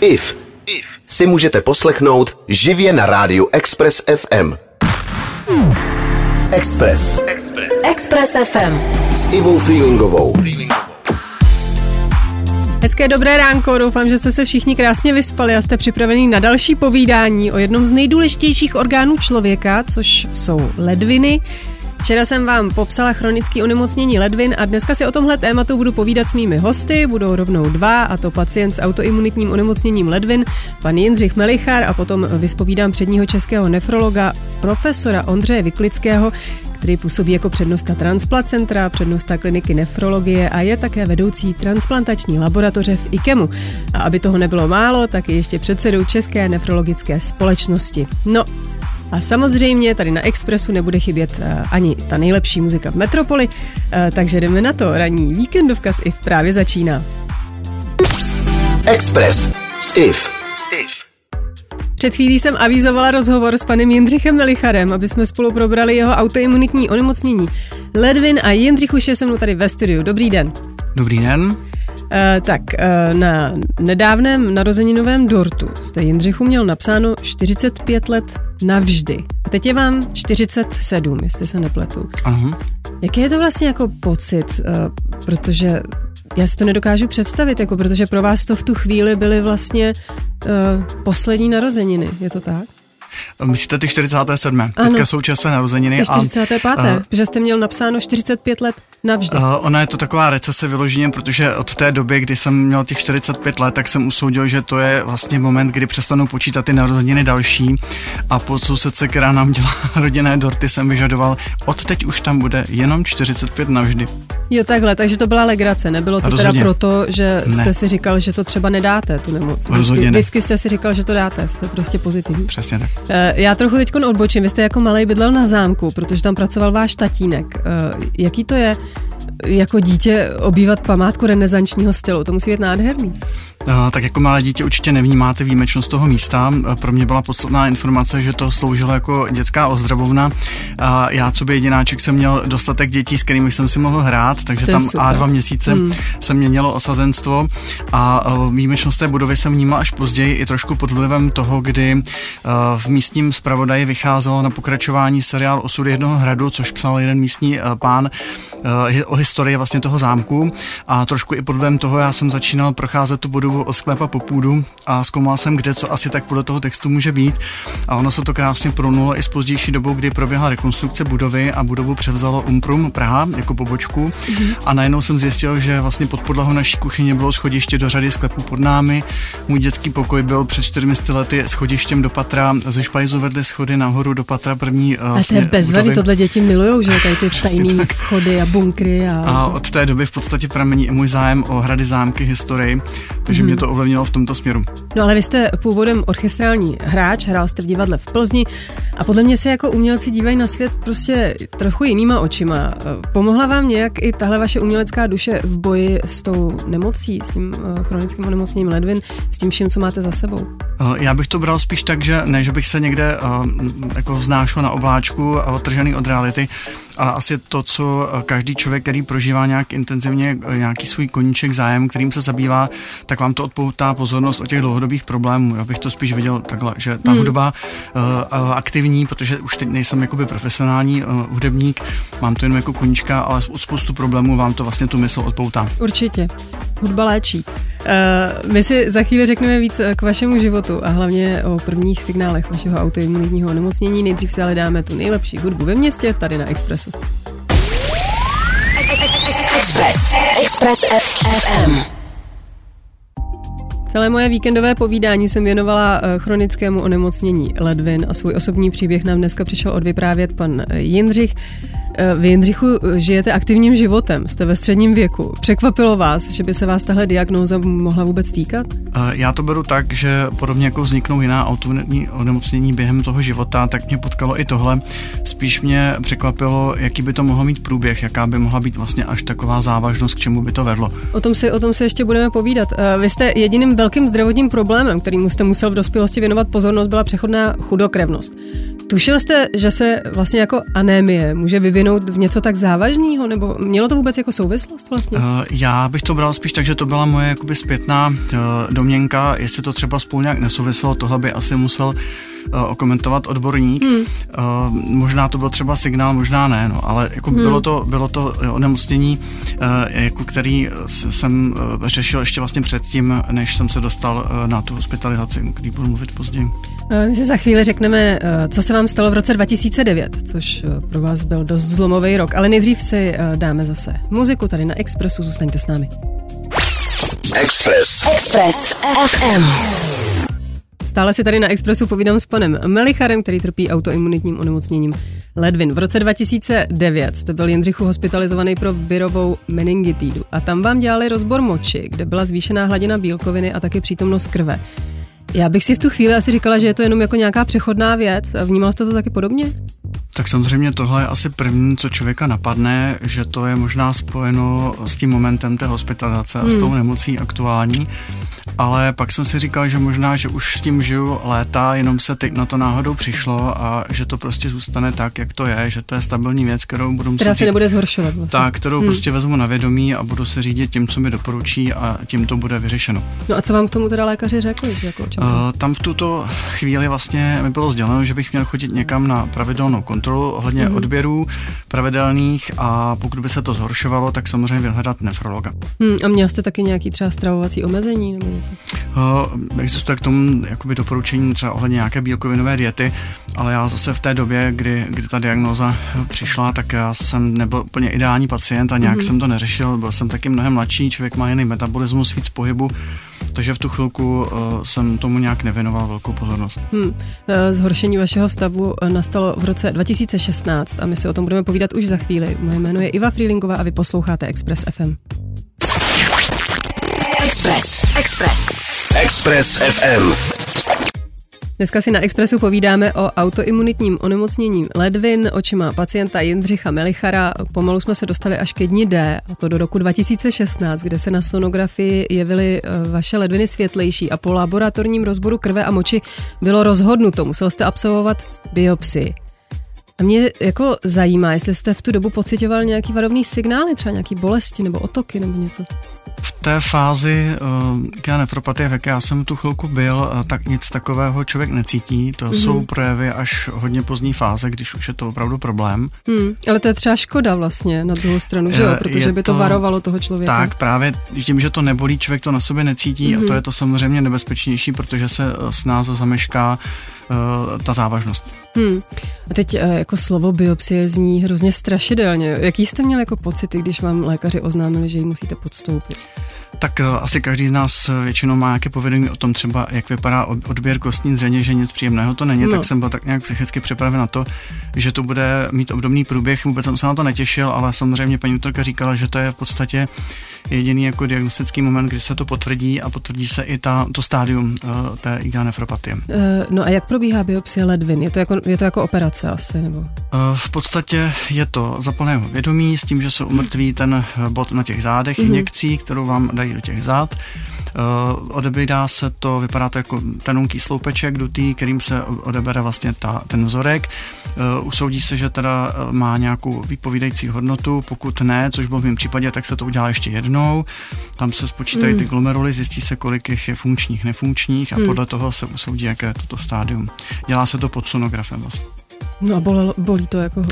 IF si můžete poslechnout živě na rádiu Express FM. Express. Express FM. S Ivou Freelingovou. Hezké dobré ránko, doufám, že jste se všichni krásně vyspali a jste připraveni na další povídání o jednom z nejdůležitějších orgánů člověka, což jsou ledviny. Včera jsem vám popsala chronické onemocnění ledvin a dneska si o tomhle tématu budu povídat s mými hosty. Budou rovnou dva, a to pacient s autoimunitním onemocněním ledvin, pan Jindřich Melichar a potom vyspovídám předního českého nefrologa, profesora Ondřeje Vyklického, který působí jako přednosta transplacentra, přednosta kliniky nefrologie a je také vedoucí transplantační laboratoře v IKEMu. A aby toho nebylo málo, tak je ještě předsedou České nefrologické společnosti. No, a samozřejmě tady na Expressu nebude chybět uh, ani ta nejlepší muzika v Metropoli, uh, takže jdeme na to. Ranní víkendovka s IF právě začíná. Express s IF. Před chvílí jsem avizovala rozhovor s panem Jindřichem Melicharem, aby jsme spolu probrali jeho autoimunitní onemocnění ledvin a Jindřich už je se mnou tady ve studiu. Dobrý den. Dobrý den. Uh, tak, uh, na nedávném narozeninovém dortu jste Jindřichu měl napsáno 45 let navždy. A teď je vám 47, jestli se nepletu. Aha. Jaký je to vlastně jako pocit, uh, protože já si to nedokážu představit, jako protože pro vás to v tu chvíli byly vlastně uh, poslední narozeniny, je to tak? Myslíte ty 47. Ano. Teďka jsou časové narozeniny. Ty 45. A, Uh, protože jste měl napsáno 45 let navždy. Uh, ona je to taková recese vyloženě, protože od té doby, kdy jsem měl těch 45 let, tak jsem usoudil, že to je vlastně moment, kdy přestanu počítat ty narozeniny další a po sousedce, která nám dělá rodinné dorty, jsem vyžadoval, od teď už tam bude jenom 45 navždy. Jo, takhle, takže to byla legrace, nebylo to Rozhodně. teda proto, že Ne. jste si říkal, že to třeba nedáte, tu nemoc. Vždycky, Rozhodně ne. vždycky jste si říkal, že to dáte, jste prostě pozitivní. Přesně tak. Eh, Já trochu teď odbočím, vy jste jako malej bydlel na zámku, protože tam pracoval váš tatínek. Eh, Jaký to je jako dítě obývat památku renesančního stylu? To musí být nádherný. Uh, tak jako malé dítě určitě nevnímáte výjimečnost toho místa. Uh, Pro mě byla podstatná informace, že to sloužilo jako dětská ozdravovna. A já, co by jedináček, jsem měl dostatek dětí, s kterými jsem si mohl hrát, takže tam super. a dva měsíce Hmm. se měnilo osazenstvo a výjimečnost té budovy jsem vnímal až později i trošku pod vlivem toho, kdy v místním zpravodaji vycházelo na pokračování seriál Osud jednoho hradu, což psal jeden místní pán o historii vlastně toho zámku a trošku i pod vlivem toho já jsem začínal procházet tu budovu od sklepa po půdu a zkoumal jsem, kde co asi tak podle toho textu může být. A ono se to krásně pronulo i s pozdější dobou, kdy proběhla rekonstrukce budovy a budovu převzalo Umprum Praha jako pobočku. A najednou jsem zjistil, že vlastně pod podlahou naší kuchyně bylo schodiště do řady sklepů pod námi. Můj dětský pokoj byl před 400 lety schodištěm do patra, ze špajzu vedly schody nahoru do patra první eh, A to je vlastně bezvadný, tohle děti milujou, že? Tady ty tak. vchody a bunkry a... A od té doby v podstatě pramení i můj zájem o hrady, zámky, historii, takže mě to ovlivnilo v tomto směru. No ale vy jste původem orchestrální hráč, hrál jste v divadle v Plzni a podle mě se jako umělci dívají na svět prostě trochu jinýma očima. Pomohla vám nějak i tahle vaše umělecká duše v boji s tou nemocí, s tím eh, chronickým onemocněním ledvin, s tím vším, co máte za sebou? Eh, Já bych to bral spíš tak, že ne, že bych se někde uh, jako vznášel na obláčku a odtržený od reality, ale asi to, co eh, každý člověk, který prožívá nějak intenzivně eh, nějaký svůj koníček, zájem, kterým se zabývá, tak vám to odpoutá pozornost o těch dlouhodobých problémů. Já bych to spíš viděl takhle, že ta hmm. hudba uh, aktivní, protože už teď nejsem jakoby profesionální uh, hudebník, mám to jenom jako koníčka, ale od spoustu problémů vám to vlastně tu mysl odpoutá. Určitě. Hudba léčí. Uh, my si za chvíli řekneme víc eh, k vašemu životu a hlavně o prvních signálech vašeho autoimunitního onemocnění. Nejdřív si ale dáme tu nejlepší hudbu ve městě, tady na Expressu. Express. Express FM. Celé moje víkendové povídání jsem věnovala eh, chronickému onemocnění ledvin a svůj osobní příběh nám dneska přišel odvyprávět pan eh, Jindřich. Eh, Vy, Jindřichu, žijete aktivním životem, jste ve středním věku. Překvapilo vás, že by se vás tahle diagnóza mohla vůbec týkat? Eh, Já to beru tak, že podobně jako vzniknou jiná autoimunitní onemocnění během toho života, tak mě potkalo i tohle. Spíš mě překvapilo, jaký by to mohlo mít průběh, jaká by mohla být vlastně až taková závažnost, k čemu by to vedlo. O tom si, o tom si ještě budeme povídat. Eh, Vy jste jediným velkým zdravotním problémem, kterým jste musel v dospělosti věnovat pozornost, byla přechodná chudokrevnost. Tušil jste, že se vlastně jako anémie může vyvinout v něco tak závažného, nebo mělo to vůbec jako souvislost vlastně? Uh, já bych to bral spíš tak, že to byla moje jakoby zpětná uh, domněnka, jestli to třeba spolu nějak nesouvislo, tohle by asi musel okomentovat odborník. Hmm. Uh, možná to byl třeba signál, možná ne, no, ale jako hmm. bylo to, bylo to onemocnění, uh, jako který jsem uh, řešil ještě vlastně předtím, než jsem se dostal uh, na tu hospitalizaci, o který budu mluvit později. My si za chvíli řekneme, co se vám stalo v roce 2009, což pro vás byl dost zlomový rok, ale nejdřív si dáme zase muziku tady na Expressu, zůstaňte s námi. Express. Express FM. Stále si tady na Expressu povídám s panem Melicharem, který trpí autoimunitním onemocněním ledvin. V roce 2009 jste byl Jindřichu hospitalizovaný pro virovou meningitidu a tam vám dělali rozbor moči, kde byla zvýšená hladina bílkoviny a taky přítomnost krve. Já bych si v tu chvíli asi říkala, že je to jenom jako nějaká přechodná věc. Vnímal jste to taky podobně? Tak samozřejmě tohle je asi první, co člověka napadne, že to je možná spojeno s tím momentem té hospitalizace hmm. a s tou hmm. nemocí aktuální. Ale pak jsem si říkal, že možná, že už s tím žiju léta, jenom se teď na to náhodou přišlo a že to prostě zůstane tak, jak to je, že to je stabilní věc, kterou budu muset... Která se nebude zhoršovat vlastně. Tak, kterou hmm. prostě vezmu na vědomí a budu se řídit tím, co mi doporučí a tím to bude vyřešeno. No a co vám k tomu teda lékaři řekli? Že jako tam v tuto chvíli vlastně mi bylo sděleno, že bych měl chodit někam na pravidelnou kontrolu ohledně hmm. odběrů pravidelných a pokud by se to zhoršovalo, tak samozřejmě vyhledat nefrologa. Hmm, a měl jste taky nějaký třeba stravovací omezení nebo něco? Uh, existuje k tomu jakoby doporučení třeba ohledně nějaké bílkovinové diety, ale já zase v té době, kdy, kdy ta diagnoza přišla, tak já jsem nebyl úplně ideální pacient a nějak hmm. jsem to neřešil. Byl jsem taky mnohem mladší, člověk má jiný metabolismus, víc pohybu, takže v tu chvilku uh, jsem tomu nějak nevěnoval velkou pozornost. Hmm. Zhoršení vašeho stavu nastalo v roce 2016 a my si o tom budeme povídat už za chvíli. Moje jméno je Iva Freelingová a vy posloucháte Express FM. Express. Express. Express FM. Dneska si na Expressu povídáme o autoimunitním onemocnění ledvin očima pacienta Jindřicha Melichara. Pomalu jsme se dostali až ke dní D, a to do roku 2016, kde se na sonografii jevily eh, vaše ledviny světlejší a po laboratorním rozboru krve a moči bylo rozhodnuto. Musel jste absolvovat biopsii. A mě jako zajímá, jestli jste v tu dobu pocitoval nějaký varovný signály, třeba nějaký bolesti nebo otoky nebo něco. V té fázi uh, nefropatie, v jaké já jsem tu chvilku byl, uh, tak nic takového člověk necítí. To mm-hmm. jsou projevy až hodně pozdní fáze, když už je to opravdu problém. Hmm, ale to je třeba škoda vlastně na druhou stranu, že jo? Protože je by to, to varovalo toho člověka. Tak, právě tím, že to nebolí, člověk to na sobě necítí mm-hmm. a to mhm. je to samozřejmě nebezpečnější, protože se snáze zamešká ta závažnost. Hmm. A teď jako slovo biopsie zní hrozně strašidelně. Jaký jste měl jako pocity, když vám lékaři oznámili, že ji musíte podstoupit? Tak uh, asi každý z nás většinou má nějaké povědomí o tom třeba, jak vypadá odběr kostní zřejmě, že nic příjemného to není, no. tak jsem byl tak nějak psychicky připraven na to, že to bude mít obdobný průběh. Vůbec jsem se na to netěšil, ale samozřejmě paní doktorka říkala, že to je v podstatě jediný jako diagnostický moment, kdy se to potvrdí a potvrdí se i ta, to stádium uh, té IgA nefropatie. Uh, no a jak probíhá biopsie ledvin? Je to jako, je to jako operace asi? Nebo? Uh, v podstatě je to za plného vědomí s tím, že se umrtví ten bod na těch zádech, mm-hmm. injekcí, kterou vám dají do těch zád. Uh, odebírá se to, vypadá to jako tenunký sloupeček dutý, kterým se odebere vlastně ta, ten vzorek. Uh, usoudí se, že teda má nějakou vypovídající hodnotu, pokud ne, což bylo v mém případě, tak se to udělá ještě jednou. Tam se spočítají ty hmm. glomeruly, zjistí se, kolik jich je funkčních, nefunkčních a hmm. podle toho se usoudí, jaké je toto stádium. Dělá se to pod sonografem vlastně. No a bolelo, bolí to jako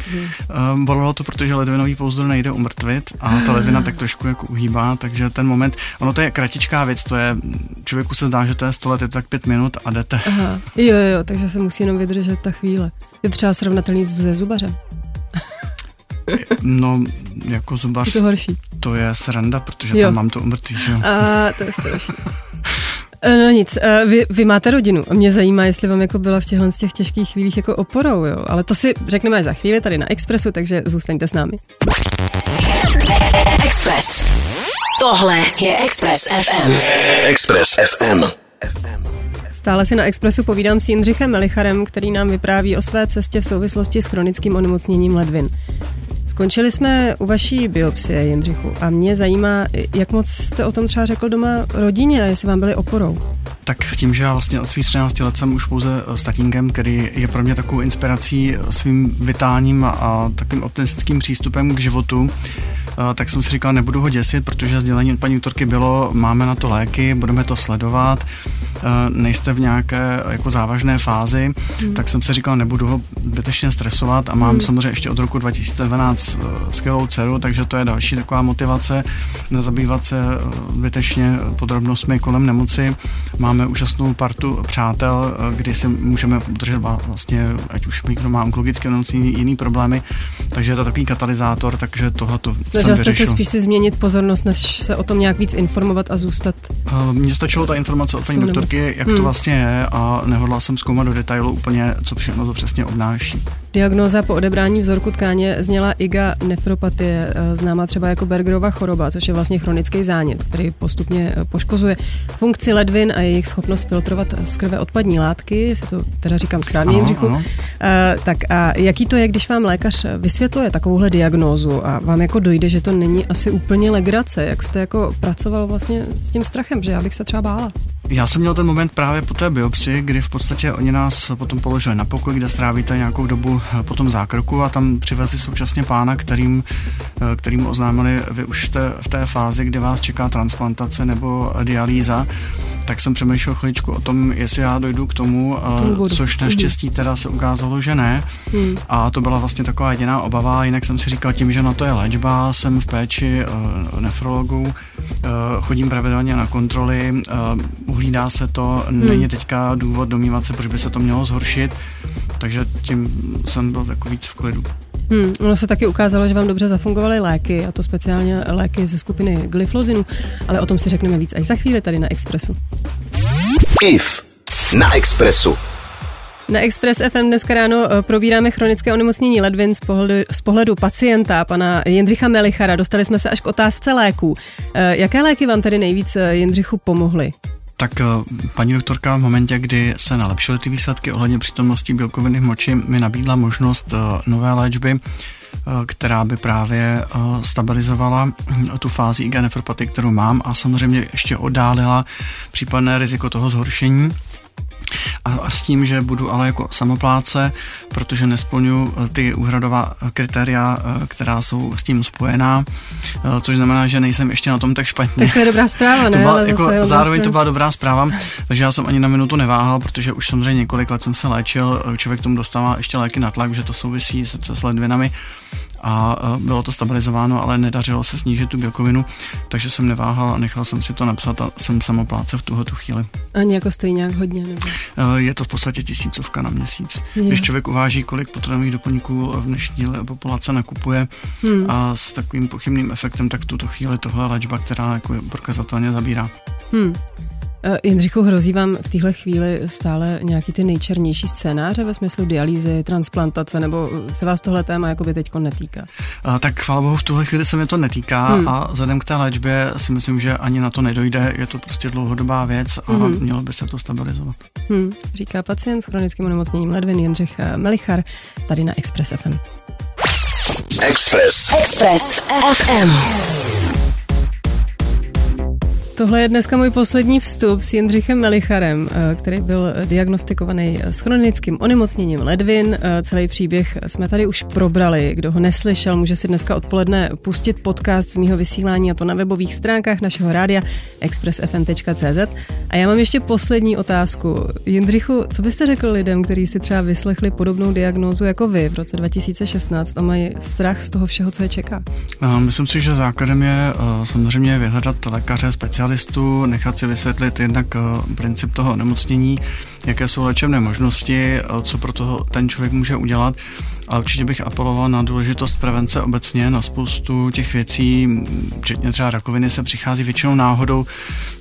Um, bolelo to, protože ledvinový pouzdro nejde umrtvit a ta ledvina tak trošku jako uhýbá, takže ten moment, ono to je kratičká věc, to je, člověku se zdá, že to je 100 let, je to tak pět minut a jdete. Aha, jo, jo, takže se musí jenom vydržet ta chvíle. Je třeba srovnatelný se zubařem. No, jako zubař. Je to horší. To je sranda, protože jo. tam mám to umrtví, že jo. A to je strašné. Eh, no nic, eh, vy, vy máte rodinu a mě zajímá, jestli vám jako byla v těchto z těch těžkých chvílích jako oporou, jo? Ale to si řekneme až za chvíli tady na Expressu, takže zůstaňte s námi. Express. Tohle je Express FM. Express FM. Stále si na Expressu povídám s Jindřichem Melicharem, který nám vypráví o své cestě v souvislosti s chronickým onemocněním ledvin. Skončili jsme u vaší biopsie, Jindřichu, a mě zajímá, jak moc jste o tom třeba řekl doma rodině, jestli vám byli oporou. Tak tím, že já vlastně od svých 13 let jsem už pouze s tatínkem, který je pro mě takovou inspirací svým vitálním a takým optimistickým přístupem k životu, tak jsem si říkal, nebudu ho děsit, protože sdělení paní doktorky bylo, máme na to léky, budeme to sledovat, nejste v nějaké jako závažné fázi, hmm. tak jsem si říkal, nebudu ho zbytečně stresovat a mám hmm. samozřejmě ještě od roku 2012 skvělou dceru, takže to je další taková motivace nezabývat se zbytečně podrobnostmi kolem nemoci. Máme úžasnou partu přátel, kdy si můžeme udržet vlastně, ať už někdo má onkologické onemocnění, jiný problémy, takže je to takový katalyzátor, takže tohle to Snažil jste se spíš si změnit pozornost, než se o tom nějak víc informovat a zůstat? Mně stačilo ta informace od paní doktorky, jak hmm. to vlastně je a nehodlal jsem zkoumat do detailu úplně, co všechno to přesně obnáší. Diagnoza po odebrání vzorku tkáně zněla IGA nefropatie, eh, známá třeba jako Bergerova choroba, což je vlastně chronický zánět, který postupně eh, poškozuje funkci ledvin a jejich schopnost filtrovat z krve odpadní látky, jestli to teda říkám správně, Jindřichu. Uh, tak a jaký to je, když vám lékař vysvětluje takovouhle diagnózu a vám jako dojde, že to není asi úplně legrace, jak jste jako pracoval vlastně s tím strachem, že já bych se třeba bála? Já jsem měl ten moment právě po té biopsi, kdy v podstatě oni nás potom položili na pokoj, kde strávíte nějakou dobu eh, po tom zákroku a tam přivezli současně pána, kterým, eh, kterým oznámili, vy už jste v té fázi, kdy vás čeká transplantace nebo dialýza, tak jsem přemýšlel chviličku o tom, jestli já dojdu k tomu, uh, což naštěstí teda se ukázalo, že ne. Hmm. A to byla vlastně taková jediná obava, jinak jsem si říkal tím, že na to je léčba, jsem v péči nefrologů, chodím pravidelně na kontroly, uhlídá se to, hmm. není teďka důvod domývat se, proč by se to mělo zhoršit, takže tím jsem byl takový víc v klidu. Hmm, ono se taky ukázalo, že vám dobře zafungovaly léky, a to speciálně léky ze skupiny glyflozinu, ale o tom si řekneme víc až za chvíli tady na Expressu. IF na Expressu. Na Express FM dneska ráno eh, probíráme chronické onemocnění ledvin z pohledu, z pohledu pacienta, pana Jindřicha Melichara. Dostali jsme se až k otázce léků. Eh, jaké léky vám tedy nejvíc eh, Jindřichu pomohly? Tak paní doktorka v momentě, kdy se nalepšily ty výsledky ohledně přítomnosti bílkoviny v moči, mi nabídla možnost nové léčby, která by právě stabilizovala tu fázi IgA nefropatie, kterou mám a samozřejmě ještě oddálila případné riziko toho zhoršení a, a s tím, že budu ale jako samopláce, protože nesplňu eh, ty úhradová kritéria, eh, která jsou s tím spojená, eh, což znamená, že nejsem ještě na tom tak špatně. Tak to je dobrá zpráva, ne? to byla, jako, zároveň vlastně... to byla dobrá zpráva, takže já jsem ani na minutu neváhal, protože už samozřejmě několik let jsem se léčil, člověk tomu dostává ještě léky na tlak, že to souvisí se, s ledvinami a bylo to stabilizováno, ale nedařilo se snížit tu bílkovinu, takže jsem neváhal a nechal jsem si to napsat a jsem samopláce v tuhle tu chvíli. Ani jako stojí nějak hodně? Nebo? Je to v podstatě tisícovka na měsíc. Je. Když člověk uváží, kolik potravinových doplňků v dnešní populace nakupuje hmm. a s takovým pochybným efektem, tak v tuto chvíli tohle léčba, která jako prokazatelně zabírá. Hmm. Eh, Jindřichu, hrozí vám v téhle chvíli stále nějaký ty nejčernější scénáře ve smyslu dialýzy, transplantace, nebo se vás tohle téma jako by teď netýká? A, tak chvála bohu, v tuhle chvíli se mi to netýká hmm. a vzhledem k té léčbě si myslím, že ani na to nedojde. Je to prostě dlouhodobá věc a hmm. mělo by se to stabilizovat. Hmm. Říká pacient s chronickým onemocněním ledvin Jindřich eh, Melichar tady na Express FM. Express. Express FM. Tohle je dneska můj poslední vstup s Jindřichem Melicharem, eh, který byl diagnostikovaný s chronickým onemocněním ledvin. Eh, celý příběh jsme tady už probrali. Kdo ho neslyšel, může si dneska odpoledne pustit podcast z mýho vysílání a to na webových stránkách našeho rádia expressfm.cz. A já mám ještě poslední otázku. Jindřichu, co byste řekl lidem, kteří si třeba vyslechli podobnou diagnózu jako vy v roce 2016 a mají strach z toho všeho, co je čeká? Myslím si, že základem je eh, samozřejmě vyhledat lékaře speciální specialistů, nechat si vysvětlit jednak eh, princip toho nemocnění, jaké jsou léčebné možnosti, eh, co pro toho ten člověk může udělat ale určitě bych apeloval na důležitost prevence obecně, na spoustu těch věcí, včetně třeba rakoviny se přichází většinou náhodou,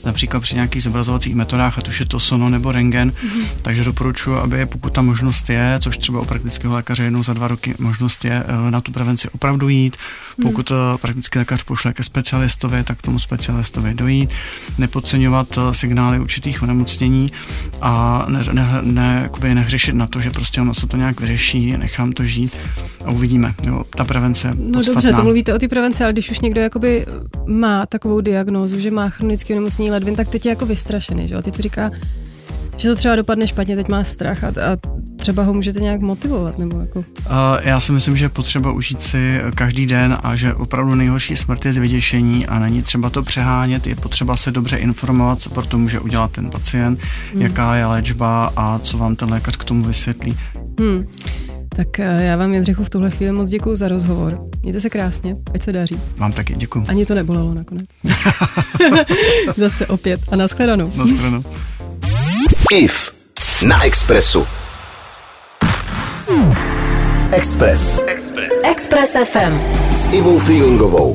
například při nějakých zobrazovacích metodách, ať už je to sono nebo rengen, mm-hmm. takže doporučuji, aby pokud ta možnost je, což třeba u praktického lékaře jednou za dva roky možnost je eh, na tu prevenci opravdu jít, mhm. pokud mm. praktický lékař pošle ke specialistovi, tak tomu specialistovi dojít, nepodceňovat eh, signály určitých onemocnění a ne, ne, ne, nehřešit na to, že prostě ono se to nějak vyřeší, nechám to žít přežít a uvidíme. Jo, ta prevence je No podstatná. dobře, to mluvíte o té prevenci, ale když už někdo jakoby má takovou diagnózu, že má chronický onemocnění ledvin, tak teď je jako vystrašený, že jo? Teď si říká, že to třeba dopadne špatně, teď má strach a, a třeba ho můžete nějak motivovat, nebo jako... Uh, já si myslím, že je potřeba užít si každý den a že opravdu nejhorší smrt je z vyděšení a není třeba to přehánět, je potřeba se dobře informovat, co pro to může udělat ten pacient, hmm. jaká je léčba a co vám ten lékař k tomu vysvětlí. Hmm. Tak eh, já vám, Jindřichu, v tuhle chvíli moc děkuji za rozhovor. Mějte se krásně, ať se daří. Vám taky děkuji. Ani to nebolelo nakonec. Zase opět. A nashledanou. Naschledanou. IF na Expressu. Express Express FM. s Ivou Freelingovou.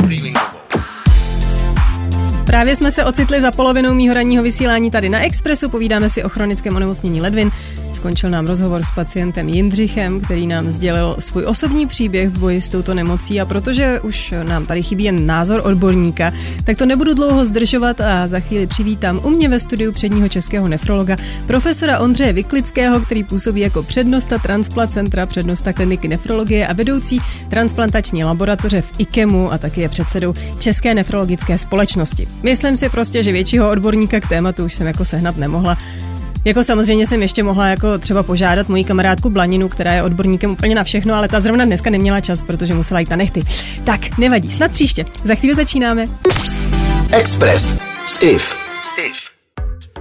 Právě jsme se ocitli za polovinou mýho ranního vysílání tady na Expressu, povídáme si o chronickém onemocnění ledvin. Skončil nám rozhovor s pacientem Jindřichem, který nám sdělil svůj osobní příběh v boji s touto nemocí a protože už nám tady chybí jen názor odborníka, tak to nebudu dlouho zdržovat a za chvíli přivítám u mě ve studiu předního českého nefrologa profesora Ondřeje Vyklického, který působí jako přednosta Transplant Centra, přednosta kliniky nefrologie a vedoucí transplantační laboratoře v IKEMu a taky je předsedou České nefrologické společnosti. Myslím si prostě, že většího odborníka k tématu už jsem jako sehnat nemohla. Jako samozřejmě jsem ještě mohla jako třeba požádat moji kamarádku Blaninu, která je odborníkem úplně na všechno, ale ta zrovna dneska neměla čas, protože musela jít na nechty. Tak, nevadí, snad příště. Za chvíli začínáme. Express s IF.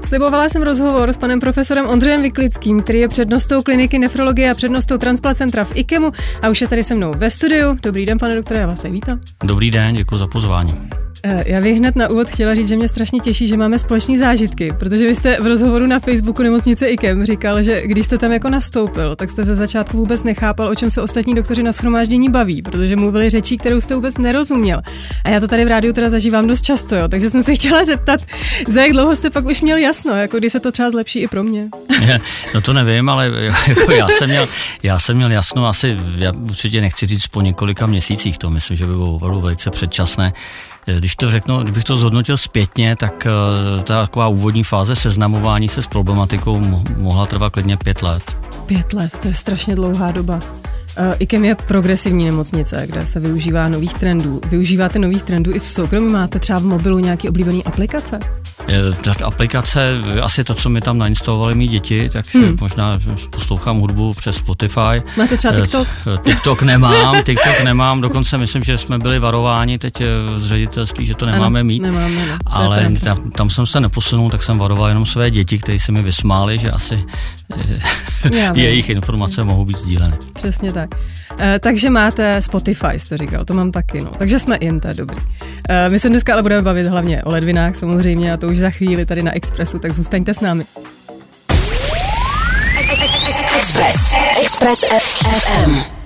Slibovala jsem rozhovor s panem profesorem Ondřejem Vyklickým, který je přednostou kliniky nefrologie a přednostou Transplant Centra v IKEMu a už je tady se mnou ve studiu. Dobrý den, pane doktore, já vás tady vítám. Dobrý den, děkuji za pozvání. Eh, Já bych hned na úvod chtěla říct, že mě strašně těší, že máme společné zážitky, protože vy jste v rozhovoru na Facebooku nemocnice IKEM říkal, že když jste tam jako nastoupil, tak jste ze začátku vůbec nechápal, o čem se ostatní doktoři na schromáždění baví, protože mluvili řečí, kterou jste vůbec nerozuměl. A já to tady v rádiu teda zažívám dost často, jo, takže jsem se chtěla zeptat, za jak dlouho jste pak už měl jasno, jako když se to třeba zlepší i pro mě. No to nevím, ale jako já, jsem měl, já jsem měl jasno asi, já určitě nechci říct po několika měsících, to myslím, že by bylo opravdu velice předčasné. Když to řeknu, kdybych to zhodnotil zpětně, tak eh, ta taková úvodní fáze seznamování se s problematikou mo- mohla trvat klidně pět let. Pět let, to je strašně dlouhá doba. Uh, IKEM je progresivní nemocnice, kde se využívá nových trendů. Využíváte nových trendů i v soukromí? Máte třeba v mobilu nějaký oblíbený aplikace? Eh, Tak aplikace, asi to, co mi tam nainstalovali mý děti, takže hmm. možná poslouchám hudbu přes Spotify. Máte třeba Eh, TikTok? t- TikTok nemám, TikTok nemám, dokonce myslím, že jsme byli varováni teď eh, z ředitelství, že to nemáme Ano, mít. nemáme, no. To je Ale tam, tam jsem se neposunul, tak jsem varoval jenom své děti, kteří se mi vysmáli, že asi Já jejich informace mohou být sdíleny. Přesně tak. E, takže máte Spotify, jste říkal, to mám taky, no. Takže jsme in, to je dobrý. E, my se dneska ale budeme bavit hlavně o ledvinách samozřejmě a to už za chvíli tady na Expressu, tak zůstaňte s námi. Express. Express FM.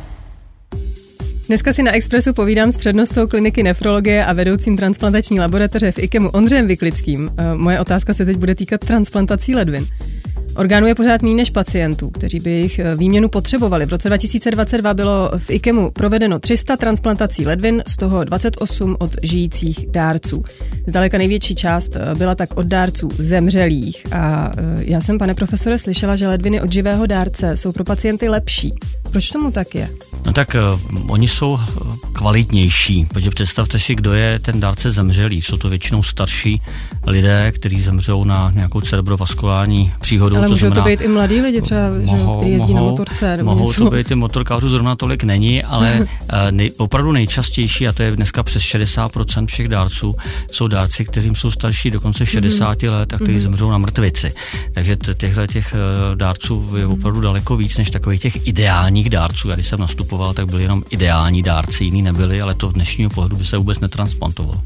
Dneska si na Expressu povídám s přednostou kliniky nefrologie a vedoucím transplantační laboratoře v IKEMu Ondřejem Vyklickým. E, moje otázka se teď bude týkat transplantací ledvin. Orgánů je pořád méně než pacientů, kteří by jejich eh, výměnu potřebovali. V roce 2022 bylo v IKEMu provedeno 300 transplantací ledvin, z toho 28 od žijících dárců. Zdaleka největší část eh, byla tak od dárců zemřelých. A eh, já jsem, pane profesore, slyšela, že ledviny od živého dárce jsou pro pacienty lepší. Proč tomu tak je? No tak uh, oni jsou kvalitnější, protože představte si, kdo je ten dárce zemřelý. Jsou to většinou starší lidé, kteří zemřou na nějakou cerebrovaskulární příhodu. Ale to můžou to znamená, být i mladí lidi třeba, že, kteří jezdí na motorce nebo mohou něco. to být i motorkářů, zrovna tolik není, ale eh, nej, opravdu nejčastější, a to je dneska přes 60% všech dárců, jsou dárci, kterým jsou starší dokonce 60 Mhm. let a kteří zemřou na mrtvici. Takže těchto těch eh, dárců je opravdu daleko víc než takových těch ideálních dárců. Já když jsem nastupoval, tak byli jenom ideální dárci, jiní nebyli, ale to v dnešního pohledu by se vůbec netransplantovalo.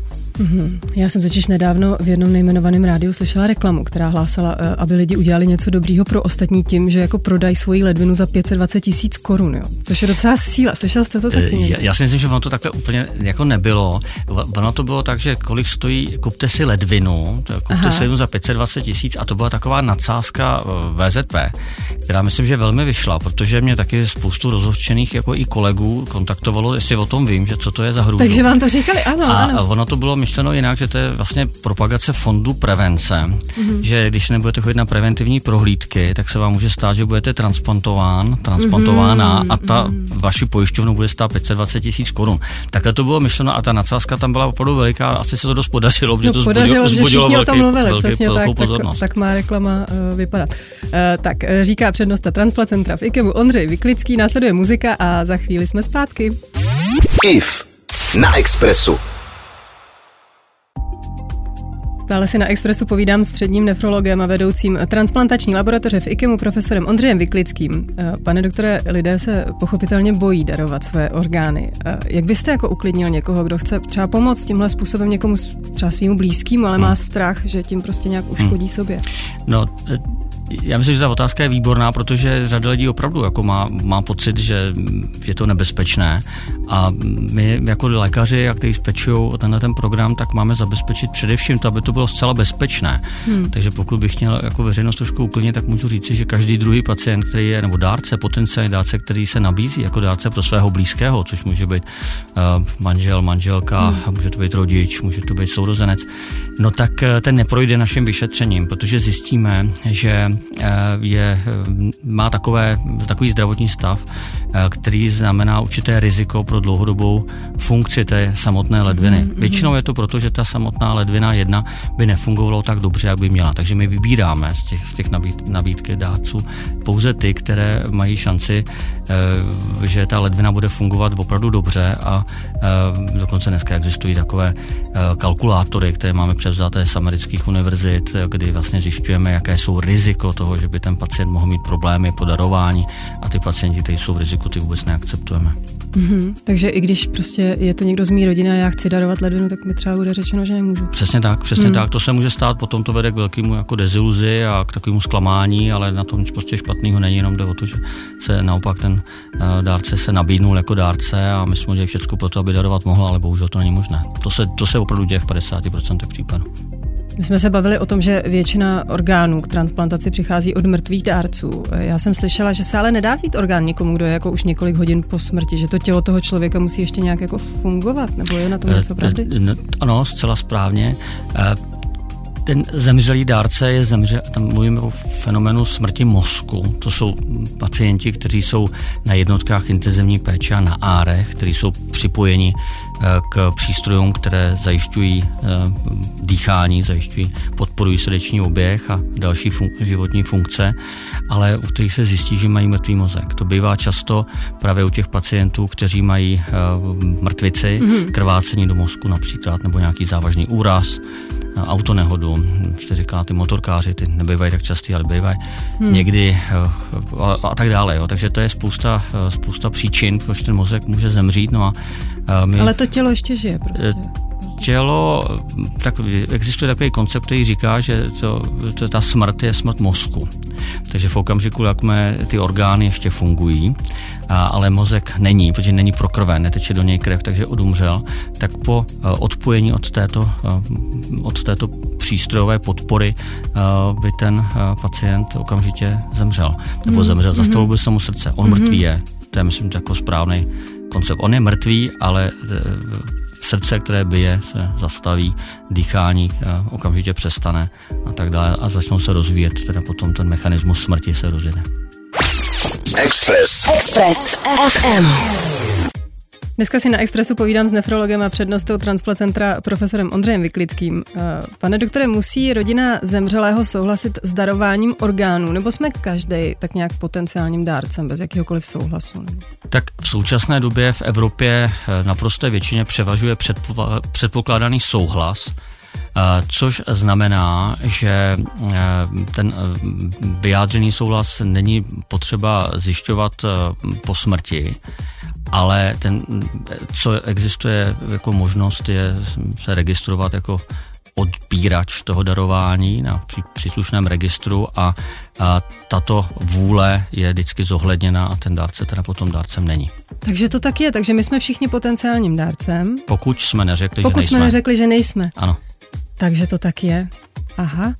Já jsem totiž nedávno v jednom nejmenovaném rádiu slyšela reklamu, která hlásala, eh, aby lidi udělali něco dobrýho pro ostatní tím, že jako prodají svoji ledvinu za 520 tisíc korun, jo. Což je docela síla. Slyšel jste to taky? Eh, někdy? Já, já si myslím, že ono to takhle úplně jako nebylo. Ono to bylo tak, že kolik stojí, kupte si ledvinu, kupte Aha. si ledvinu za 520 tisíc a to byla taková nadsázka eh, VZP, která myslím, že velmi vyšla, protože mě taky spoustu rozhořčených jako i kolegů kontaktovalo, jestli o tom vím, že co to je za hrůzu. Takže vám to říkali, ano, a ano. ono to bylo myšleno jinak, že to je vlastně propagace fondu prevence, mm-hmm. že když nebudete chodit na preventivní prohlídky, tak se vám může stát, že budete transplantován, transplantována mm-hmm. a ta vaši pojišťovnu bude stát 520 tisíc korun. Takhle to bylo myšleno a ta nadsázka tam byla opravdu veliká, asi se to dost podařilo, protože no, to podařilo, zbudilo, že všichni velký, o tom mluvili, velký, přesně tak, pozornost. tak, tak má reklama uh, vypadat. Uh, tak, uh, říká přednosta Transplacentra v IKEMu Ondřej Vyklický, následuje muzika a za chvíli jsme zpátky. IF na Expressu. Stále si na Expressu povídám s předním nefrologem a vedoucím transplantační laboratoře v IKEMu profesorem Ondřejem Vyklickým. Eh, Pane doktore, lidé se pochopitelně bojí darovat své orgány. Eh, Jak byste jako uklidnil někoho, kdo chce třeba pomoct tímhle způsobem někomu, třeba svýmu blízkému, ale má strach, že tím prostě nějak uškodí sobě? No, eh, já myslím, že ta otázka je výborná, protože řada lidí opravdu jako má, má pocit, že je to nebezpečné a my jako lékaři, kteří pečují o tenhle ten program, tak máme zabezpečit především to, aby to bylo zcela bezpečné. Hmm. Takže pokud bych měl jako veřejnost trošku uklidnit, tak můžu říci, že každý druhý pacient, který je, nebo dárce, potenciální dárce, který se nabízí jako dárce pro svého blízkého, což může být uh, manžel, manželka, hmm. může to být rodič, může to být sourozenec, no tak ten neprojde naším vyšetřením, protože zjistíme, že je, má takové, takový zdravotní stav, který znamená určité riziko pro dlouhodobou funkci té samotné ledviny. Mm-hmm. Většinou je to proto, že ta samotná ledvina jedna by nefungovala tak dobře, jak by měla. Takže my vybíráme z těch, z těch nabíd, nabídky dárců pouze ty, které mají šanci, že ta ledvina bude fungovat opravdu dobře a dokonce dneska existují takové kalkulátory, které máme převzaté z amerických univerzit, kdy vlastně zjišťujeme, jaké jsou riziko toho, že by ten pacient mohl mít problémy po darování a ty pacienti, kteří jsou v riziku, ty vůbec neakceptujeme. Mm-hmm. Takže i když prostě je to někdo z mý rodiny a já chci darovat ledvinu, tak mi třeba bude řečeno, že nemůžu. Přesně tak, přesně mm. tak. To se může stát, potom to vede k velkému jako deziluzi a k takovému zklamání, ale na tom nic prostě špatného není, jenom jde o to, že se naopak ten dárce se nabídnul jako dárce a my jsme udělali všechno pro to, aby darovat mohl, ale bohužel to není možné. To se, to se opravdu děje v 50% případů. My jsme se bavili o tom, že většina orgánů k transplantaci přichází od mrtvých dárců. Já jsem slyšela, že se ale nedá vzít orgán někomu, kdo je jako už několik hodin po smrti, že to tělo toho člověka musí ještě nějak jako fungovat, nebo je na tom něco pravdy? Ano, zcela správně ten zemřelý dárce je zemřel, tam mluvíme o fenoménu smrti mozku. To jsou pacienti, kteří jsou na jednotkách intenzivní péče a na árech, kteří jsou připojeni eh, k přístrojům, které zajišťují eh, dýchání, zajišťují, podporují srdeční oběh a další fun- životní funkce, ale u kterých se zjistí, že mají mrtvý mozek. To bývá často právě u těch pacientů, kteří mají eh, mrtvici, mm-hmm. krvácení do mozku například, nebo nějaký závažný úraz, autonehodu, se říká, ty motorkáři, ty nebývají tak častý, ale bývají hmm. někdy a, a tak dále. Jo. Takže to je spousta, spousta příčin, proč ten mozek může zemřít. No a, a my, ale to tělo ještě žije prostě tělo, tak existuje takový koncept, který říká, že to, to, ta smrt je smrt mozku. Takže v okamžiku, jakmile ty orgány ještě fungují, a, ale mozek není, protože není prokrven, neteče do něj krev, takže odumřel, tak po a, odpojení od této, a, od této přístrojové podpory by ten pacient okamžitě zemřel. Nebo hmm. zemřel, zastavil by se mu srdce. On mrtvý je. To je, myslím, jako správný koncept. On je mrtvý, ale srdce, které bije, se zastaví, dýchání eh, okamžitě přestane a tak dále a začnou se rozvíjet, teda potom ten mechanismus smrti se rozjede. Express. Express FM. Dneska si na Expressu povídám s nefrologem a přednostou transplacentra profesorem Ondřejem Vyklickým. Eh, pane doktore, musí rodina zemřelého souhlasit s darováním orgánů, nebo jsme každý tak nějak potenciálním dárcem bez jakéhokoliv souhlasu? Tak v současné době v Evropě eh, naprosto většině převažuje předpokládaný souhlas, což znamená, že ten vyjádřený souhlas není potřeba zjišťovat po smrti, ale ten, co existuje jako možnost, je se registrovat jako odbírač toho darování na příslušném registru a, a tato vůle je vždycky zohledněna a ten dárce teda potom dárcem není. Takže to tak je, takže my jsme všichni potenciálním dárcem. Pokud jsme neřekli, Pokud že nejsme. jsme neřekli, že nejsme. Ano. Takže to tak je. Aha.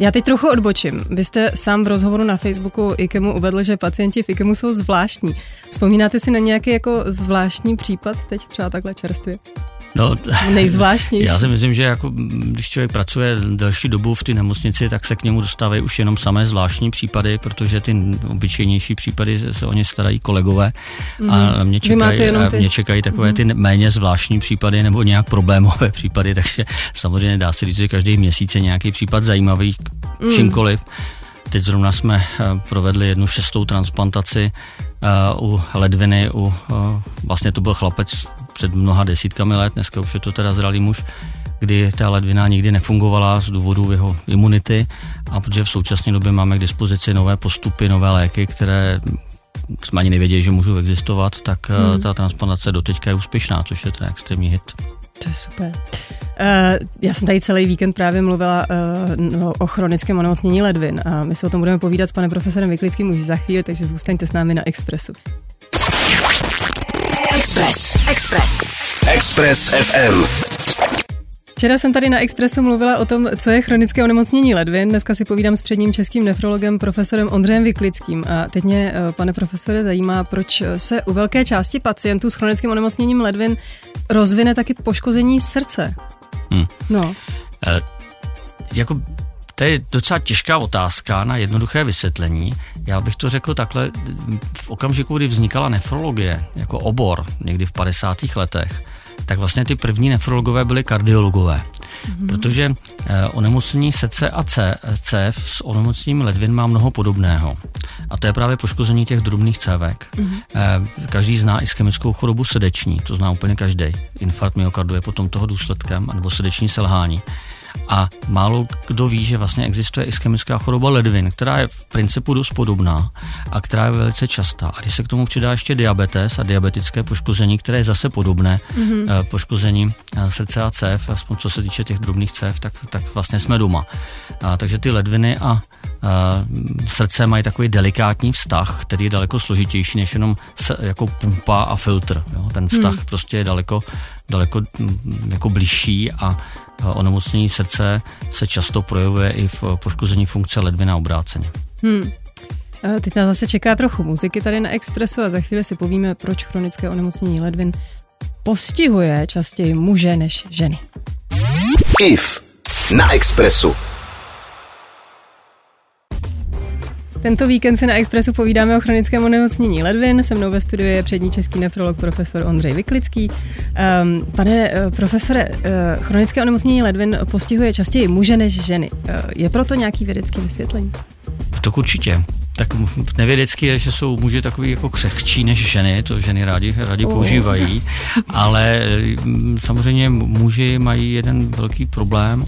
Já teď trochu odbočím. Vy jste sám v rozhovoru na Facebooku IKEMu uvedl, že pacienti v IKEMu jsou zvláštní. Vzpomínáte si na nějaký jako zvláštní případ teď třeba takhle čerstvě? No, nejzvláštnější. Já si myslím, že jako, když člověk pracuje delší dobu v té nemocnici, tak se k němu dostávají už jenom samé zvláštní případy, protože ty obyčejnější případy se o ně starají kolegové a Mhm. mě čekají, a ty- mě čekají takové ty méně zvláštní případy nebo nějak problémové případy, takže samozřejmě dá se říct, že každý měsíc je nějaký případ zajímavý Mhm. čímkoliv. Teď zrovna jsme eh, provedli jednu šestou transplantaci u ledviny, u, eh, vlastně to byl chlapec před mnoha desítkami let, dneska už je to teda zralý muž, kdy ta ledvina nikdy nefungovala z důvodu jeho imunity a protože v současné době máme k dispozici nové postupy, nové léky, které jsme ani nevěděli, že můžou existovat, tak hmm. ta transplantace doteďka je úspěšná, což je ten extrémní hit. To je super. Uh, já jsem tady celý víkend právě mluvila uh, no, o chronickém onemocnění ledvin a my se o tom budeme povídat s panem profesorem Vyklickým už za chvíli, takže zůstaňte s námi na Expressu. Express. Express. Express FM. Včera jsem tady na Expressu mluvila o tom, co je chronické onemocnění ledvin. Dneska si povídám s předním českým nefrologem profesorem Ondřejem Vyklickým. A teď mě, eh, pane profesore, zajímá, proč se u velké části pacientů s chronickým onemocněním ledvin rozvine taky poškození srdce. Hmm. No, Eh, jako to je docela těžká otázka na jednoduché vysvětlení. Já bych to řekl takhle, v okamžiku, kdy vznikala nefrologie jako obor, někdy v 50. letech, tak vlastně ty první nefrologové byli kardiologové. Mm-hmm. Protože eh, onemocnění srdce a C- cév s onemocněním ledvin má mnoho podobného. A to je právě poškození těch drobných cévek. Mm-hmm. Eh, každý zná ischemickou chorobu srdeční, to zná úplně každý. Infarkt myokardu je potom toho důsledkem, nebo srdeční selhání. A málo kdo ví, že vlastně existuje ischemická choroba ledvin, která je v principu dost podobná a která je velice častá. A když se k tomu přidá ještě diabetes a diabetické poškození, které je zase podobné mm-hmm. poškození eh, srdce a cév, aspoň co se týče těch drobných cév, tak, tak vlastně jsme doma. A, takže ty ledviny a a srdce mají takový delikátní vztah, který je daleko složitější než jenom se, jako pumpa a filtr. Jo? Ten vztah hmm. prostě je daleko, daleko mm, jako bližší a a onemocnění srdce se často projevuje i v poškození funkce ledvina obráceně. Hmm. Eh, Teď nás zase čeká trochu muziky tady na Expressu a za chvíli si povíme, proč chronické onemocnění ledvin postihuje častěji muže než ženy. IF na Expressu. Tento víkend si na Expressu povídáme o chronickém onemocnění ledvin. Se mnou ve studiu je přední český nefrolog profesor Ondřej Vyklický. Um, pane uh, profesore, uh, chronické onemocnění ledvin postihuje častěji muže než ženy. Uh, je proto nějaký vědecký vysvětlení? Tak určitě. Tak nevědecky je, že jsou muži takový jako křehčí než ženy, to ženy rádi, rádi Oh. používají, ale samozřejmě muži mají jeden velký problém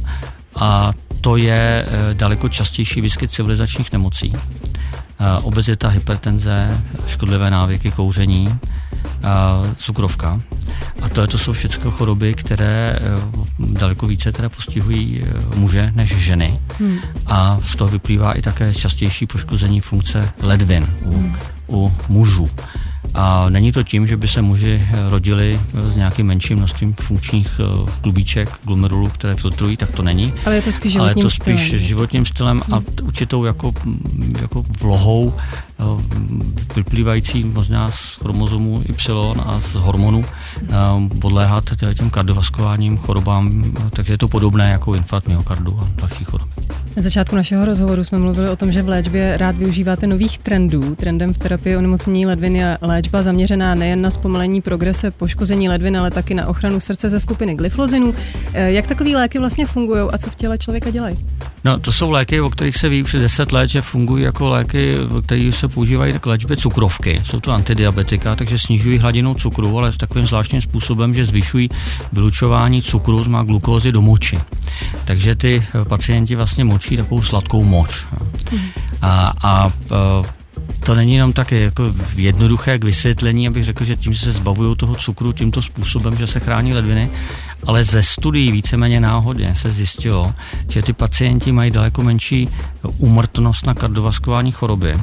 a to je eh, daleko častější výskyt civilizačních nemocí. Eh, Obezita, hypertenze, škodlivé návyky, kouření, eh, cukrovka. A to, je, to jsou všechno choroby, které daleko více teda postihují muže než ženy. Hmm. A z toho vyplývá i také častější poškození funkce ledvin u, hmm. u mužů. A není to tím, že by se muži rodili s nějakým menším množstvím funkčních eh, klubíček, glomerulů, které filtrují, tak to není. Ale je to spíš Ale je životním to spíš stylem. životním stylem a určitou jako, jako vlohou vyplývající možná z chromozomu Y a z hormonů eh, podléhat těm kardiovaskulárním chorobám, takže je to podobné jako infarkt myokardu a další choroby. Na začátku našeho rozhovoru jsme mluvili o tom, že v léčbě rád využíváte nových trendů. Trendem v terapii onemocnění ledvin je léčba zaměřená nejen na zpomalení progrese poškození ledvin, ale taky na ochranu srdce ze skupiny glyflozinů. Eh, Jak takový léky vlastně fungují a co v těle člověka dělají? No, to jsou léky, o kterých se ví už 10 let, že fungují jako léky, které se používají k léčbě cukrovky. Jsou to antidiabetika, takže snižují hladinu cukru, ale takovým zvláštním způsobem, že zvyšují vylučování cukru, má glukózy do moči. Takže ty eh, pacienti vlastně močí takovou sladkou moč. A, a eh, to není jenom tak jako jednoduché k vysvětlení, abych řekl, že tím, že se zbavují toho cukru tímto způsobem, že se chrání ledviny, ale ze studií víceméně náhodně se zjistilo, že ty pacienti mají daleko menší úmrtnost na kardiovaskulární choroby.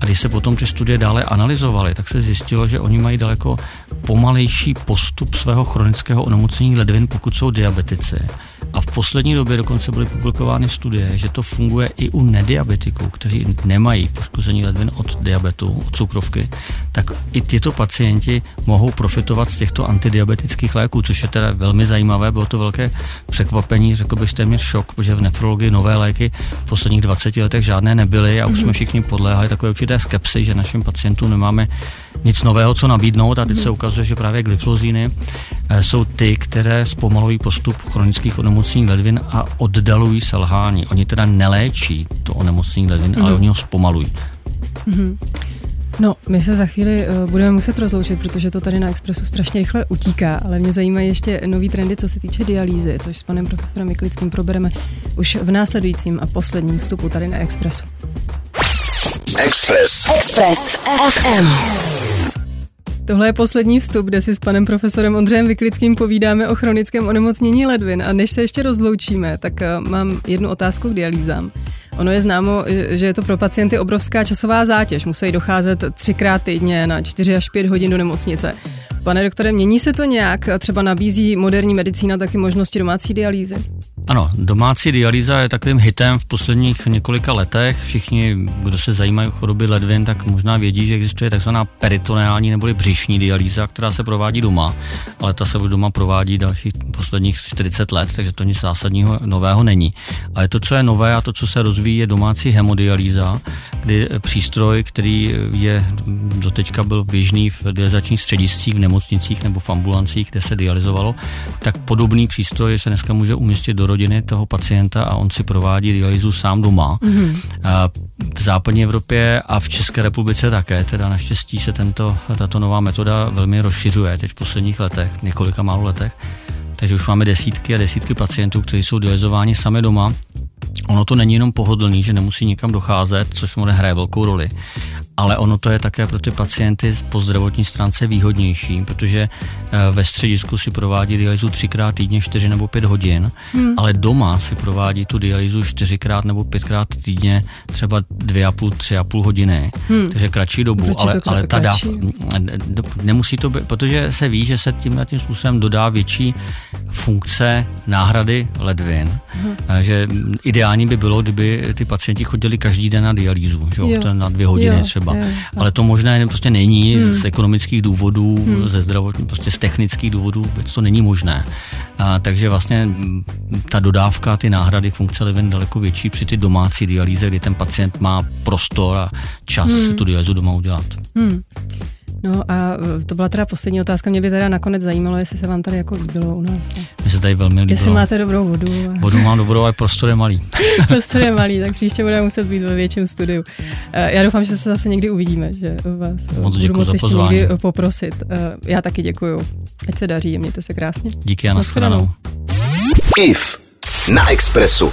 A když se potom ty studie dále analyzovaly, tak se zjistilo, že oni mají daleko pomalejší postup svého chronického onemocnění ledvin, pokud jsou diabetici. A v poslední době dokonce byly publikovány studie, že to funguje i u nediabetiků, kteří nemají poškození ledvin od diabetu, od cukrovky, tak i tyto pacienti mohou profitovat z těchto antidiabetických léků, což je teda velmi zajímavé. Bylo to velké překvapení, řekl bych téměř šok, protože v nefrologii nové léky v posledních 20 letech žádné nebyly a už jsme všichni podléhali takové určité skepsy, že našim pacientům nemáme nic nového, co nabídnout a teď se ukazuje, že právě glyflozíny eh, jsou ty, které zpomalují postup chronických onemocnění ledvin a oddalují selhání. Oni teda neléčí to onemocnění ledvin, mm-hmm. ale oni ho zpomalují. Mm-hmm. No, my se za chvíli uh, budeme muset rozloučit, protože to tady na Expressu strašně rychle utíká, ale mě zajímají ještě nový trendy, co se týče dialýzy, což s panem profesorem Miklickým probereme už v následujícím a posledním vstupu tady na Expressu. Express. Express FM. Tohle je poslední vstup, kde si s panem profesorem Ondřejem Vyklickým povídáme o chronickém onemocnění ledvin. A než se ještě rozloučíme, tak eh, mám jednu otázku k dialýzám. Ono je známo, že je to pro pacienty obrovská časová zátěž. Musí docházet třikrát týdně na 4 až 5 hodin do nemocnice. Pane doktore, mění se to nějak? Třeba nabízí moderní medicína taky možnosti domácí dialýzy? Ano, domácí dialýza je takovým hitem v posledních několika letech. Všichni, kdo se zajímají o choroby ledvin, tak možná vědí, že existuje takzvaná peritoneální neboli břišní dialýza, která se provádí doma, ale ta se už doma provádí dalších posledních 40 let, takže to nic zásadního nového není. Ale to, co je nové a to, co se rozvíjí, je domácí hemodialýza, kdy přístroj, který je doteďka byl běžný v dializačních střediscích, v nemocnicích nebo v ambulancích, kde se dializovalo, tak podobný přístroj se dneska může umístit do rodiny toho pacienta a on si provádí dialýzu sám doma. Mm-hmm. V západní Evropě a v České republice také, teda naštěstí se tento, tato nová metoda velmi rozšiřuje teď v posledních letech, několika málo letech. Takže už máme desítky a desítky pacientů, kteří jsou dializováni sami doma. Ono to není jenom pohodlný, že nemusí nikam docházet, což mu hraje velkou roli, ale ono to je také pro ty pacienty po zdravotní stránce výhodnější, protože eh, ve středisku si provádí dialýzu třikrát týdně, čtyři nebo pět hodin, hmm. ale doma si provádí tu dialýzu čtyřikrát nebo pětkrát týdně, třeba dvě a půl, tři a půl hodiny, hmm. takže kratší dobu, Proč ale, ale ta dáv, nemusí to být, protože se ví, že se tím tím způsobem dodá větší funkce náhrady ledvin, hmm. že ideální by bylo, kdyby ty pacienti chodili každý den na dialýzu, že? Jo. na dvě hodiny jo. třeba. Je, Ale to možné prostě není hmm. z ekonomických důvodů, hmm. ze zdravotní, prostě z technických důvodů vůbec to není možné. A, takže vlastně ta dodávka, ty náhrady funkce levin daleko větší při ty domácí dialýze, kdy ten pacient má prostor a čas hmm. tu dialýzu doma udělat. Hmm. No a e, to byla teda poslední otázka. Mě by teda nakonec zajímalo, jestli se vám tady jako líbilo u nás. Mně se tady velmi líbilo. Jestli máte dobrou vodu. A... Vodu mám dobrou, ale prostor je malý. prostor je malý, tak příště budeme muset být ve větším studiu. E, já doufám, že se zase někdy uvidíme, že vás Moc budu moci ještě někdy poprosit. E, já taky děkuju. Ať se daří, mějte se krásně. Díky a nashledanou. IF na Expressu.